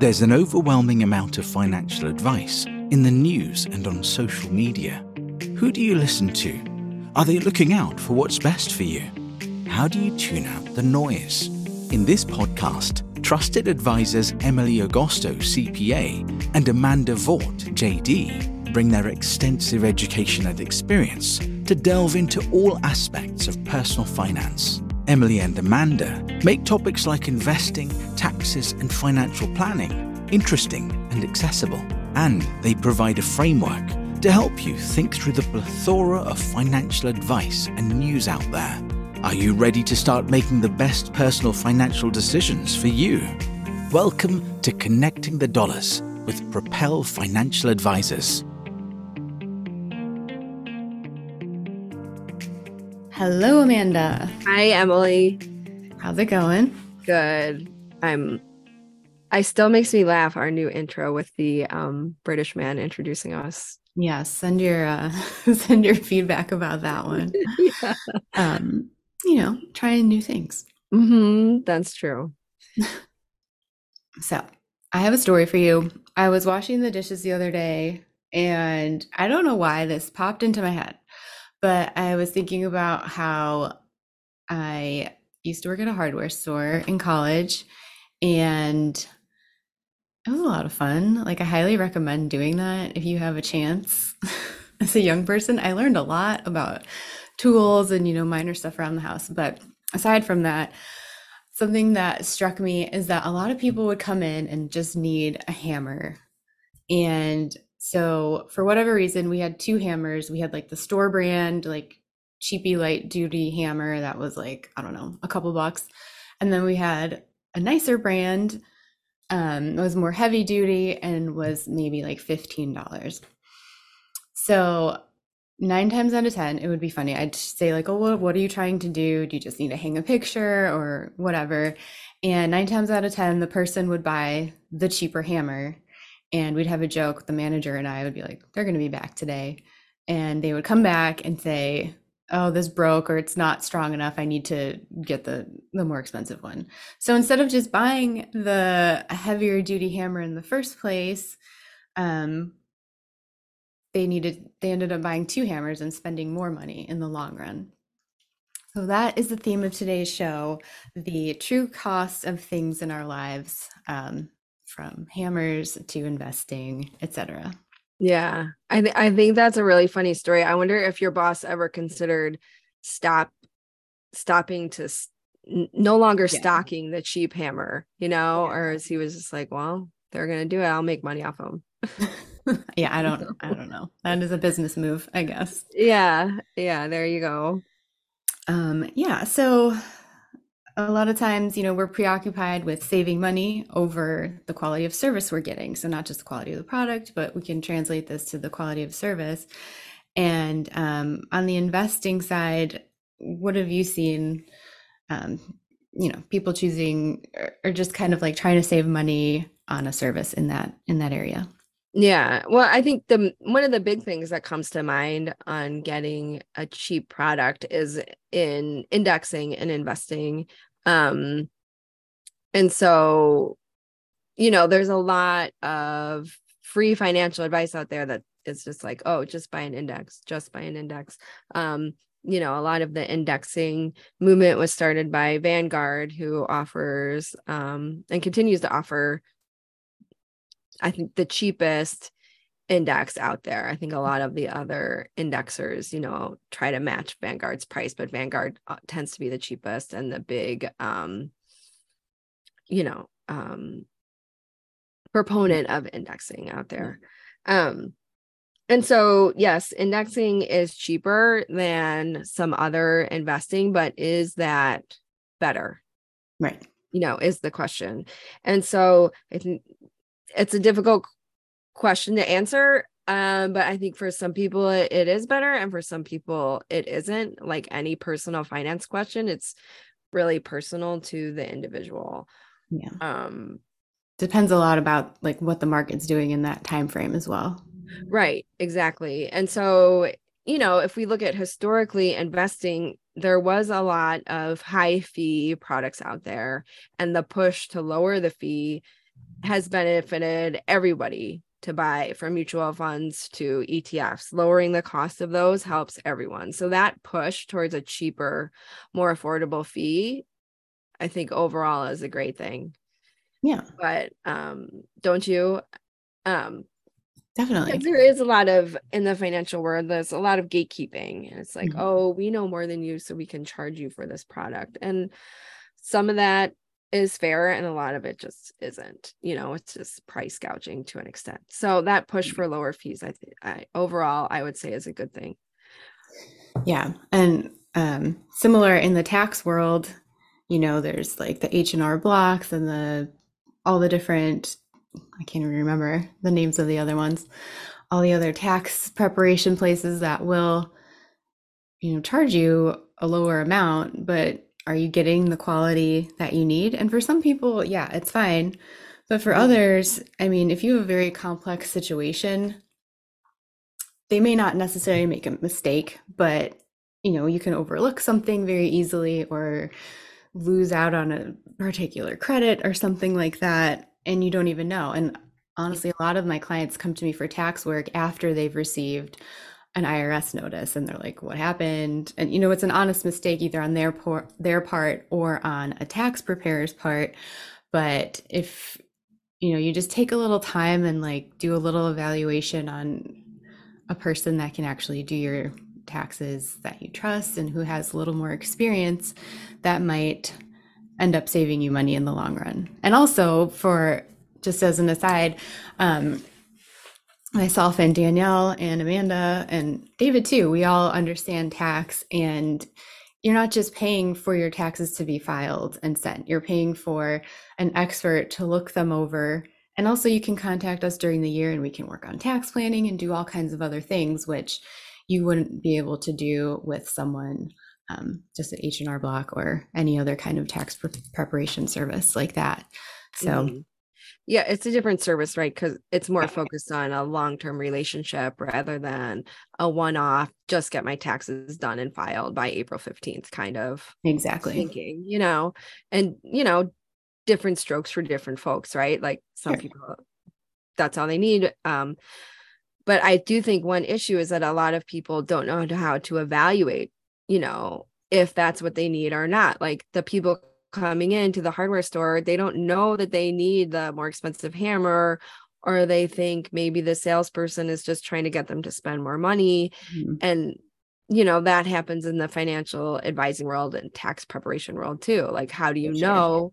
There's an overwhelming amount of financial advice in the news and on social media. Who do you listen to? Are they looking out for what's best for you? How do you tune out the noise? In this podcast, trusted advisors Emily Agosto, CPA, and Amanda Vaught, JD, bring their extensive education and experience to delve into all aspects of personal finance. Emily and Amanda make topics like investing, taxes, and financial planning interesting and accessible. And they provide a framework to help you think through the plethora of financial advice and news out there. Are you ready to start making the best personal financial decisions for you? Welcome to Connecting the Dollars with Propel Financial Advisors. Hello, Amanda. Hi, Emily. How's it going? Good. I'm. I still makes me laugh. Our new intro with the um, British man introducing us. Yeah, send your uh, send your feedback about that one. yeah. Um, you know, trying new things. hmm That's true. So, I have a story for you. I was washing the dishes the other day, and I don't know why this popped into my head, but I was thinking about how I used to work at a hardware store in college, and it was a lot of fun. Like, I highly recommend doing that if you have a chance. As a young person, I learned a lot about tools and, you know, minor stuff around the house. But aside from that, something that struck me is that a lot of people would come in and just need a hammer. And so, for whatever reason, we had two hammers. We had like the store brand, like cheapy light duty hammer that was like, I don't know, a couple bucks. And then we had a nicer brand, um, was more heavy duty and was maybe like $15. So nine times out of ten, it would be funny. I'd say like, "Oh, what, what are you trying to do? Do you just need to hang a picture or whatever?" And nine times out of ten, the person would buy the cheaper hammer, and we'd have a joke. The manager and I would be like, "They're going to be back today," and they would come back and say, "Oh, this broke or it's not strong enough. I need to get the the more expensive one." So instead of just buying the heavier duty hammer in the first place, um, they needed they ended up buying two hammers and spending more money in the long run. So that is the theme of today's show: the true cost of things in our lives, um, from hammers to investing, etc. Yeah, I th- I think that's a really funny story. I wonder if your boss ever considered stop stopping to no longer Yeah. stocking the cheap hammer, you know, Yeah. or is he was just like, well, they're gonna do it. I'll make money off them. yeah, I don't I don't know. That is a business move, I guess. Yeah, yeah. There you go. Um, yeah, so a lot of times, you know, we're preoccupied with saving money over the quality of service we're getting. So not just the quality of the product, but we can translate this to the quality of service. And um, on the investing side, what have you seen? Um, you know, people choosing or, or just kind of like trying to save money on a service in that in that area. Yeah. Well, I think the one of the big things that comes to mind on getting a cheap product is in indexing and investing. Um and so you know, there's a lot of free financial advice out there that is just like, oh, just buy an index, just buy an index. Um you know, a lot of the indexing movement was started by Vanguard who offers um and continues to offer I think the cheapest index out there. I think a lot of the other indexers, you know, try to match Vanguard's price, but Vanguard uh, tends to be the cheapest and the big um you know, um proponent of indexing out there. Um and so yes, indexing is cheaper than some other investing, but is that better? Right. You know, is the question. And so I think it's a difficult question to answer um but i think for some people it, it is better and for some people it isn't like any personal finance question it's really personal to the individual Yeah. um Depends a lot about like what the market's doing in that time frame as well. right exactly and so you know if we look at historically investing there was a lot of high fee products out there and the push to lower the fee has benefited everybody to buy from mutual funds to ETFs. Lowering the cost of those helps everyone. So that push towards a cheaper, more affordable fee, I think overall is a great thing. Yeah. But um don't you um Definitely. there is a lot of in the financial world there's a lot of gatekeeping and it's like Mhm. oh we know more than you so we can charge you for this product and some of that is fair and a lot of it just isn't you know it's just price gouging to an extent so that push for lower fees i think i overall i would say is a good thing Yeah. And um, similar in the tax world, you know, there's like the H&R blocks and the all the different I can't even remember the names of the other ones. All the other tax preparation places that will you know charge you a lower amount, but are you getting the quality that you need? And for some people, yeah, it's fine. But for others, I mean, if you have a very complex situation, they may not necessarily make a mistake, but you know, you can overlook something very easily or lose out on a particular credit or something like that, and you don't even know. And honestly, a lot of my clients come to me for tax work after they've received an IRS notice and they're like, what happened? And you know, it's an honest mistake either on their por- their part or on a tax preparer's part. But if you know, you just take a little time and like do a little evaluation on a person that can actually do your taxes that you trust and who has a little more experience, that might end up saving you money in the long run. And also, for just as an aside, um, myself and Danielle and Amanda and David too, we all understand tax and you're not just paying for your taxes to be filed and sent. You're paying for an expert to look them over. And also you can contact us during the year and we can work on tax planning and do all kinds of other things which you wouldn't be able to do with someone um, just at H&R Block or any other kind of tax pre- preparation service like that. So Mhm. Yeah it's a different service right? Because it's more focused on a long-term relationship rather than a one-off just get my taxes done and filed by april 15th kind of exactly. thinking you know? And you know different strokes for different folks right? Like some Sure. people that's all they need um but i do think one issue is that a lot of people don't know how to evaluate you know if that's what they need or not. Like the people coming into the hardware store they don't know that they need the more expensive hammer or they think maybe the salesperson is just trying to get them to spend more money. Mhm. and you know that happens in the financial advising world and tax preparation world too. Like how do you Sure. know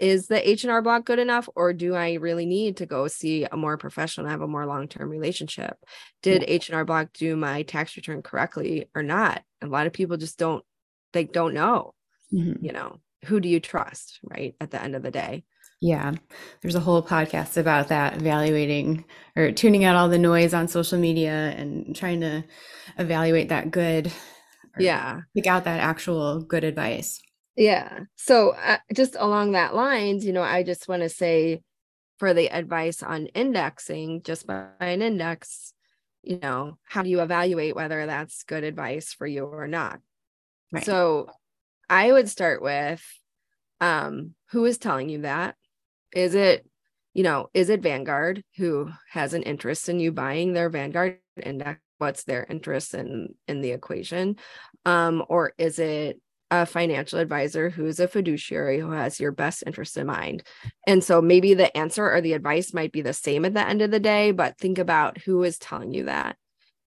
is the h&r block good enough or do i really need to go see a more professional and have a more long-term relationship? Did h&r block do my tax return correctly or not? A lot of people just don't they don't know Mhm. you know who do you trust right at the end of the day Yeah, there's a whole podcast about that, evaluating or tuning out all the noise on social media and trying to evaluate that good, or yeah pick out that actual good advice. Yeah. So uh, just along that lines, you know, I just want to say for the advice on indexing, just buy an index, you know, how do you evaluate whether that's good advice for you or not? Right. So I would start with um who is telling you that? Is it, you know, is it Vanguard who has an interest in you buying their Vanguard index? What's their interest in in the equation? Um, or is it a financial advisor who's a fiduciary who has your best interest in mind. And so maybe the answer or the advice might be the same at the end of the day, but think about who is telling you that,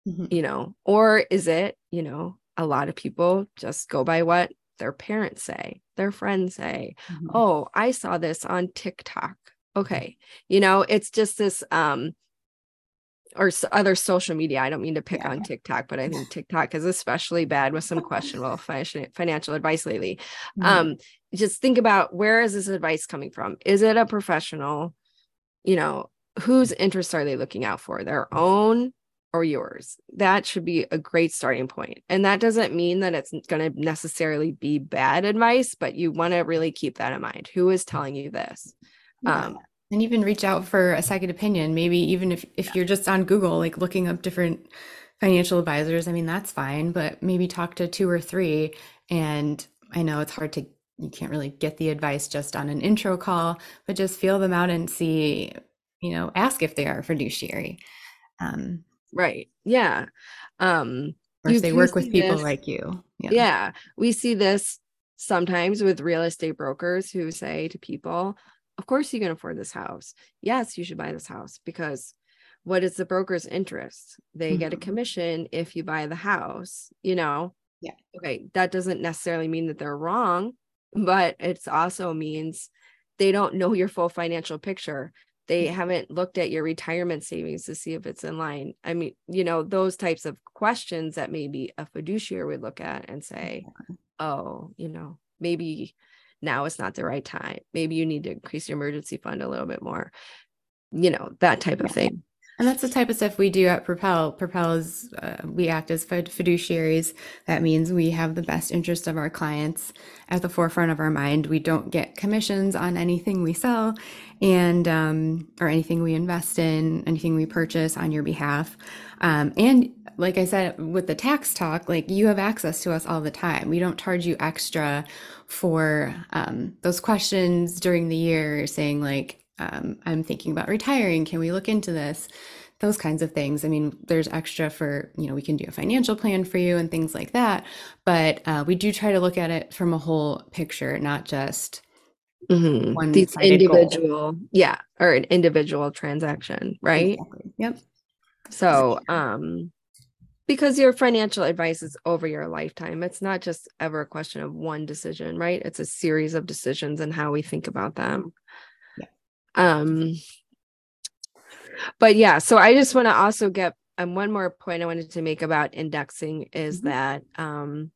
Mhm. you know, or is it, you know, a lot of people just go by what their parents say, their friends say, Mhm. oh, I saw this on TikTok. Okay. You know, it's just this um or other social media. I don't mean to pick Yeah. on TikTok, but I think TikTok is especially bad with some questionable fi- financial advice lately. Mhm. Um, just think about where is this advice coming from? Is it a professional? You know, whose interests are they looking out for? Their own or yours? That should be a great starting point. And that doesn't mean that it's going to necessarily be bad advice, but you want to really keep that in mind. Who is telling you this? Yeah. Um, and even reach out for a second opinion. Maybe even if if you're just on Google, like looking up different financial advisors, I mean, that's fine, but maybe talk to two or three. And I know it's hard to you can't really get the advice just on an intro call, but just feel them out and see, you know, ask if they are fiduciary. Um, right. Yeah. Um, or if they work with people this, like you. Yeah. yeah. We see this sometimes with real estate brokers who say to people, of course you can afford this house. Yes, you should buy this house because what is the broker's interest? They mm-hmm. get a mm-hmm. commission if you buy the house, you know? Yeah. Okay. That doesn't necessarily mean that they're wrong, but it also means they don't know your full financial picture. They mm-hmm. haven't looked at your retirement savings to see if it's in line. I mean, you know, those types of questions that maybe a fiduciary would look at and say, oh, you know, maybe now is not the right time. Maybe you need to increase your emergency fund a little bit more, you know, that type of thing. And that's the type of stuff we do at Propel. Propel is, uh, we act as fiduciaries. That means we have the best interest of our clients at the forefront of our mind. We don't get commissions on anything we sell and, um, or anything we invest in, anything we purchase on your behalf. Um, and like I said, with the tax talk, like you have access to us all the time. We don't charge you extra for um, those questions during the year saying like, um, I'm thinking about retiring. Can we look into this? Those kinds of things. I mean, there's extra for, you know, we can do a financial plan for you and things like that. But uh, we do try to look at it from a whole picture, not just mm-hmm. one These individual, goal. yeah, or an individual transaction, right? Exactly. Yep. So, um, because your financial advice is over your lifetime, it's not just ever a question of one decision, right? It's a series of decisions and how we think about them. Um, but yeah, so I just want to also get um, one more point I wanted to make about indexing is mm-hmm. that um,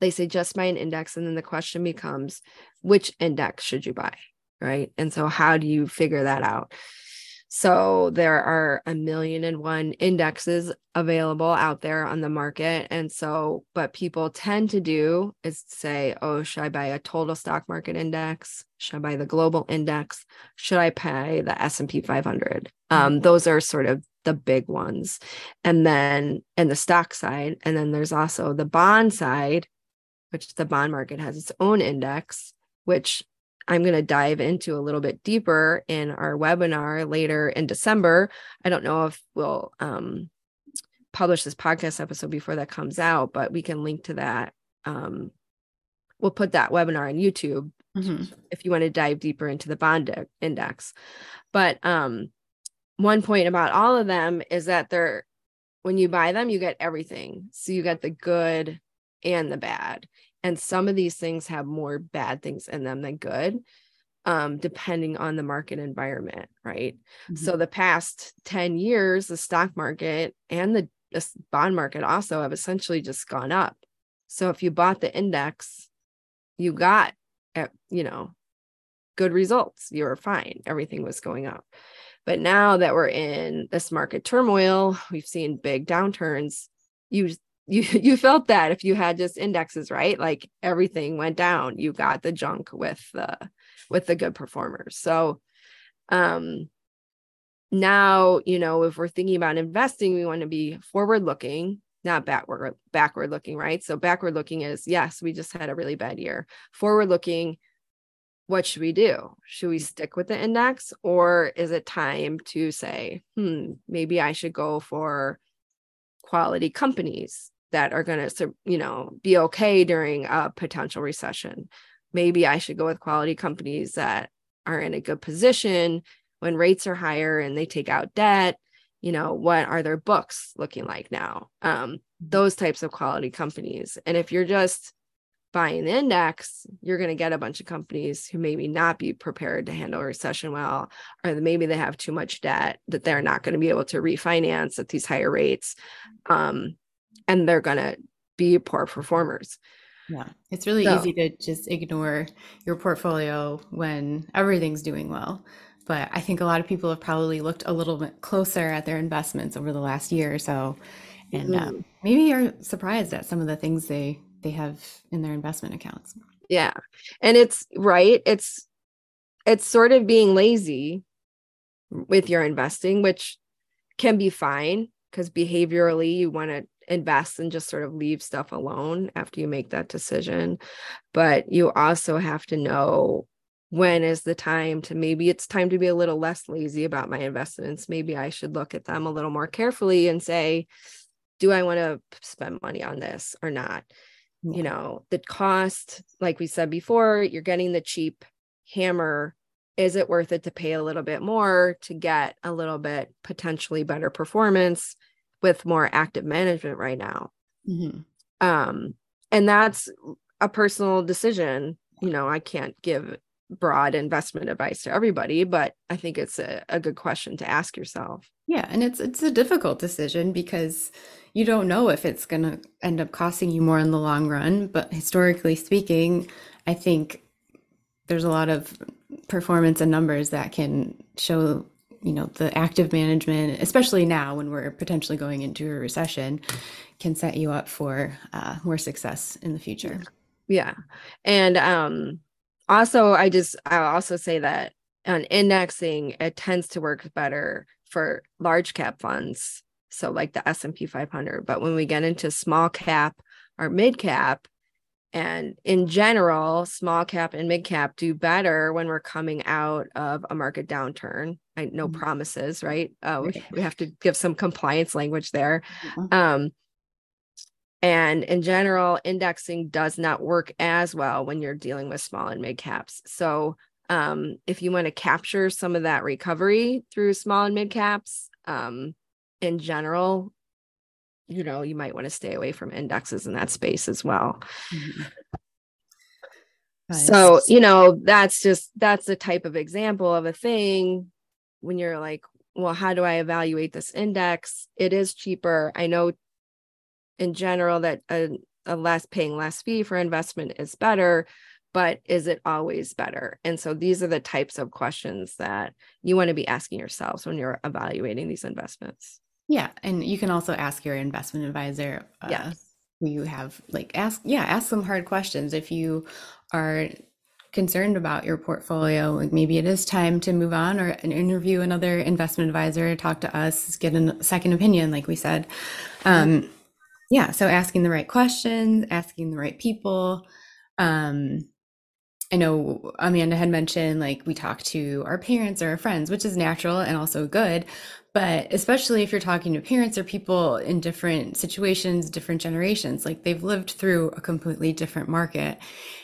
they say just buy an index, and then the question becomes, which index should you buy? Right. And so, how do you figure that out? So there are a million and one indexes available out there on the market. And so, but people tend to do is say, oh, should I buy a total stock market index? Should I buy the global index? Should I pay the S&P 500? Um, mm-hmm. those are sort of the big ones. And then in the stock side, and then there's also the bond side, which the bond market has its own index, which I'm going to dive into a little bit deeper in our webinar later in December. I don't know if we'll um, publish this podcast episode before that comes out, but we can link to that. Um, we'll put that webinar on YouTube mm-hmm. if you want to dive deeper into the bond index. But um, one point about all of them is that they're when you buy them, you get everything. So you get the good and the bad and some of these things have more bad things in them than good um, depending on the market environment right? Mm-hmm. so the past 10 years the stock market and the, bond market also have essentially just gone up. So if you bought the index you got eh, you know good results. You were fine. Everything was going up. But now that we're in this market turmoil we've seen big downturns. You you you felt that if you had just indexes right? Like everything went down. You got the junk with the with the good performers. So um now you know if we're thinking about investing we want to be forward looking not backward backward looking right? So backward looking is yes we just had a really bad year. Forward looking what should we do? Should we stick with the index or is it time to say hmm maybe i should go for quality companies that are going to you know be okay during a potential recession. Maybe i should go with quality companies that are in a good position when rates are higher and they take out debt. You know what are their books looking like now? Um, those types of quality companies. And if you're just buying the index you're going to get a bunch of companies who maybe not be prepared to handle a recession well or maybe they have too much debt that they're not going to be able to refinance at these higher rates. Um, and they're going to be poor performers. Yeah, it's really so, easy to just ignore your portfolio when everything's doing well. But I think a lot of people have probably looked a little bit closer at their investments over the last year or so, and mm-hmm. um, maybe are surprised at some of the things they they have in their investment accounts. Yeah, and it's right. It's it's sort of being lazy with your investing, which can be fine because behaviorally you want to invest and just sort of leave stuff alone after you make that decision. But you also have to know when is the time to maybe it's time to be a little less lazy about my investments. Maybe I should look at them a little more carefully and say, do I want to spend money on this or not? Yeah. You know, the cost, like we said before, you're getting the cheap hammer. Is it worth it to pay a little bit more to get a little bit potentially better performance? With more active management right now. Mm-hmm. Um, and that's a personal decision. You know, I can't give broad investment advice to everybody, but I think it's a, a good question to ask yourself. Yeah, and it's it's a difficult decision because you don't know if it's going to end up costing you more in the long run, but historically speaking, I think there's a lot of performance and numbers that can show you know the active management especially now when we're potentially going into a recession can set you up for uh, more success in the future. Yeah. And um also i just i'll also say that on indexing it tends to work better for large cap funds so like the s&p 500 but when we get into small cap or mid cap and in general, small cap and mid cap do better when we're coming out of a market downturn. I no mm-hmm. promises, right? Uh, we, we have to give some compliance language there. Mm-hmm. Um, and in general, indexing does not work as well when you're dealing with small and mid caps. So um, if you want to capture some of that recovery through small and mid caps, um, in general, you know you might want to stay away from indexes in that space as well mm-hmm. nice. so you know that's just that's the type of example of a thing when you're like well how do i evaluate this index it is cheaper i know in general that a, a less paying less fee for investment is better but is it always better and so these are the types of questions that you want to be asking yourselves when you're evaluating these investments yeah, and you can also ask your investment advisor. Uh, yes. You have like ask yeah ask some hard questions if you are concerned about your portfolio like maybe it is time to move on or interview another investment advisor talk to us get a second opinion like we said um yeah so asking the right questions asking the right people um I know Amanda had mentioned like we talk to our parents or our friends, which is natural and also good. But especially if you're talking to parents or people in different situations, different generations, like they've lived through a completely different market.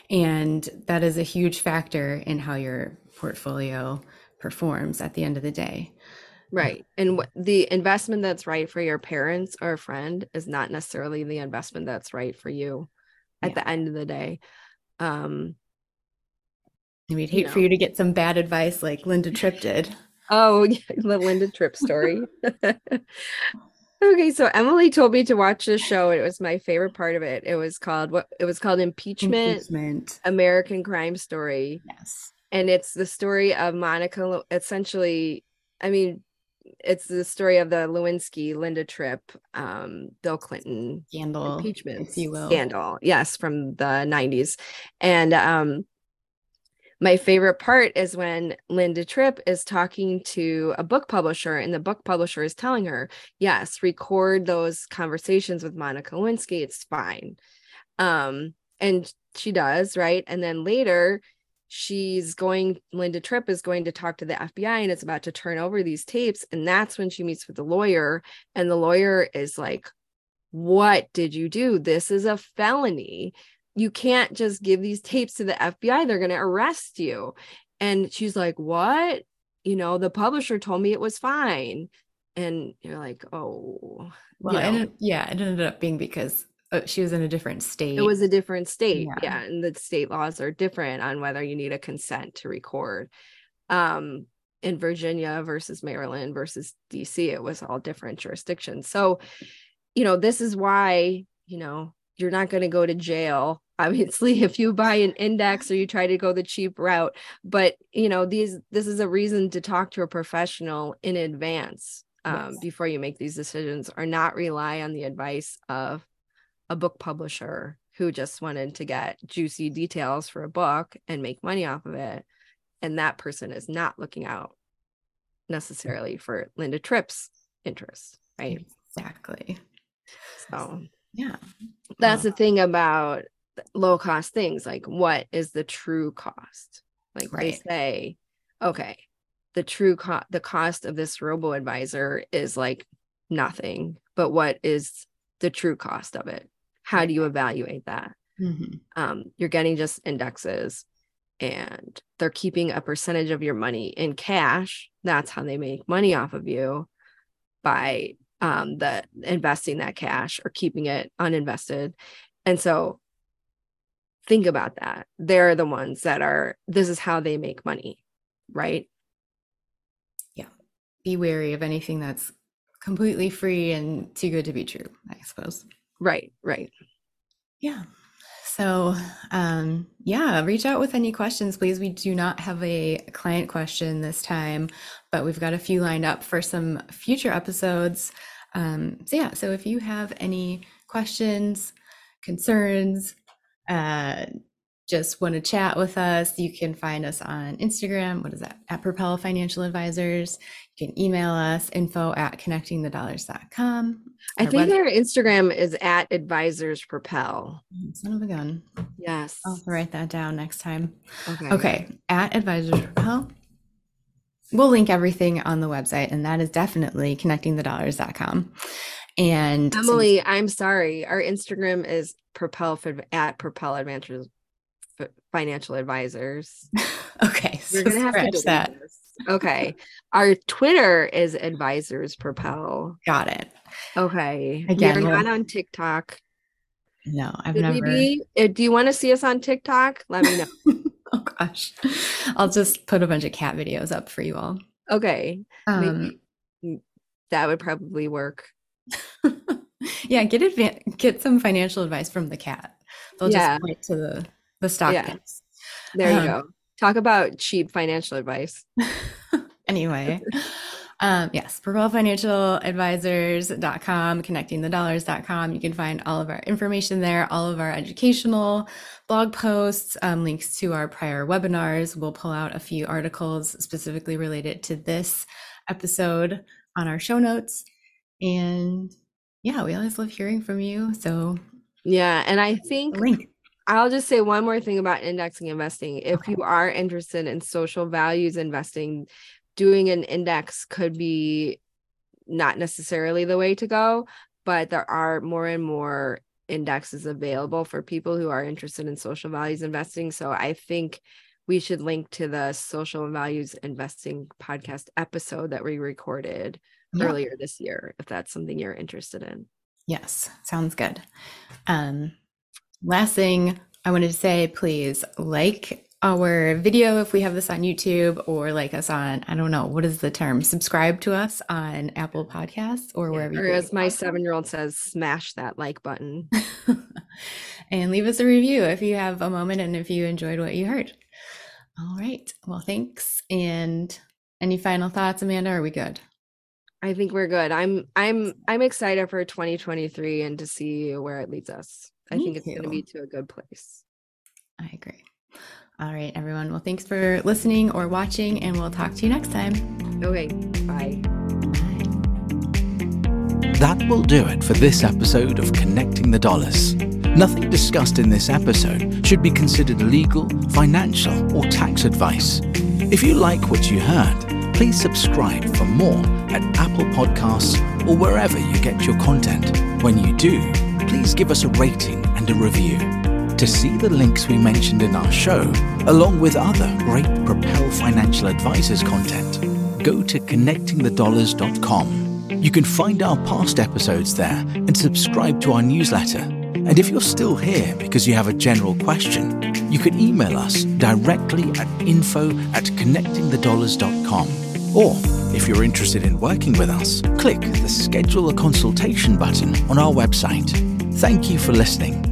And that is a huge factor in how your portfolio performs at the end of the day. Right. And the investment that's right for your parents or a friend is not necessarily the investment that's right for you at yeah. the end of the day. Um, We'd hate you know. for you to get some bad advice like Linda Tripp did. Oh, the Linda Tripp story. okay, so Emily told me to watch this show. It was my favorite part of it. It was called what? It was called Impeachment, Impeachment. American Crime Story. Yes, and it's the story of Monica. Essentially, I mean, it's the story of the Lewinsky, Linda Tripp, um, Bill Clinton scandal, impeachment, if you will, scandal. Yes, from the '90s, and um, my favorite part is when Linda Tripp is talking to a book publisher, and the book publisher is telling her, Yes, record those conversations with Monica Lewinsky. It's fine. Um, and she does, right? And then later, she's going, Linda Tripp is going to talk to the FBI and it's about to turn over these tapes. And that's when she meets with the lawyer. And the lawyer is like, What did you do? This is a felony you can't just give these tapes to the FBI. They're going to arrest you. And she's like, What? You know, the publisher told me it was fine. And you're like, Oh, well, you know. yeah, it ended up being because uh, she was in a different state. It was a different state. Yeah. yeah. And the state laws are different on whether you need a consent to record. Um, in Virginia versus Maryland versus DC, it was all different jurisdictions. So, you know, this is why, you know, you're not going to go to jail obviously if you buy an index or you try to go the cheap route but you know these this is a reason to talk to a professional in advance um, yes. before you make these decisions or not rely on the advice of a book publisher who just wanted to get juicy details for a book and make money off of it and that person is not looking out necessarily for linda tripp's interests right exactly So Yeah. that's the thing about low cost things. Like, what is the true cost? Like they say, okay, the true cost, the cost of this robo advisor is like nothing. But what is the true cost of it? How do you evaluate that? Mhm. um, you're getting just indexes and they're keeping a percentage of your money in cash that's how they make money off of you by um, the investing that cash or keeping it uninvested and so think about that they're the ones that are this is how they make money right Yeah. Be wary of anything that's completely free and too good to be true, I suppose. right right Yeah. So, um, yeah, reach out with any questions, please. We do not have a client question this time, but we've got a few lined up for some future episodes. Um, so, yeah, so if you have any questions, concerns, uh, just want to chat with us, you can find us on Instagram. What is that? At Propel Financial Advisors. You can email us info at connectingthedollars.com. i Our think web- their instagram is at advisors propel Son of a gun. yes I'll write that down next time. okay Okay, at Advisors Propel. We'll link everything on the website, and that is definitely connectingthedollars.com. And so- Emily, I'm sorry. Our Instagram is propel for, at propel adventures financial advisors. okay, so You're gonna have to delete that. this. Okay. Our Twitter is advisors propel. Got it. Okay. Again, We're not on TikTok. No, I've Should never. be? Uh, Do you want to see us on TikTok? Let me know. oh gosh, I'll just put a bunch of cat videos up for you all. Okay. Um, Maybe that would probably work. yeah, get advan- get some financial advice from the cat. They'll Yeah. just point to the the stock Yeah. picks. There you Um, go. Talk about cheap financial advice. anyway um yes propelfinancialadvisors.com connectingthedollars.com you can find all of our information there all of our educational blog posts um, links to our prior webinars we'll pull out a few articles specifically related to this episode on our show notes and yeah we always love hearing from you so Yeah. And I think I'll just say one more thing about indexing investing. If Okay. you are interested in social values investing, doing an index could be not necessarily the way to go, but there are more and more indexes available for people who are interested in social values investing. So I think we should link to the social values investing podcast episode that we recorded Yeah. earlier this year, if that's something you're interested in. Yes, sounds good. Um, last thing I wanted to say, please like our video if we have this on YouTube or like us on, I don't know, what is the term? Subscribe to us on Apple Podcasts or wherever you Or as my seven year old says, smash that like button. and leave us a review if you have a moment and if you enjoyed what you heard. All right. Well, thanks. And any final thoughts, Amanda? Are we good? I think we're good. I'm I'm I'm excited for 2023 and to see where it leads us. I Me think it's going to be to a good place. I agree. All right, everyone. Well, thanks for listening or watching, and we'll talk to you next time. Okay, bye. Bye. That will do it for this episode of Connecting the Dollars. Nothing discussed in this episode should be considered legal, financial, or tax advice. If you like what you heard, please subscribe for more at Apple Podcasts or wherever you get your content. When you do, please give us a rating and a review. To see the links we mentioned in our show, along with other great Propel Financial Advisors content, go to connectingthedollars.com. You can find our past episodes there and subscribe to our newsletter. And if you're still here because you have a general question, you can email us directly at info at connectingthedollars.com. Or if you're interested in working with us, click the schedule a consultation button on our website. Thank you for listening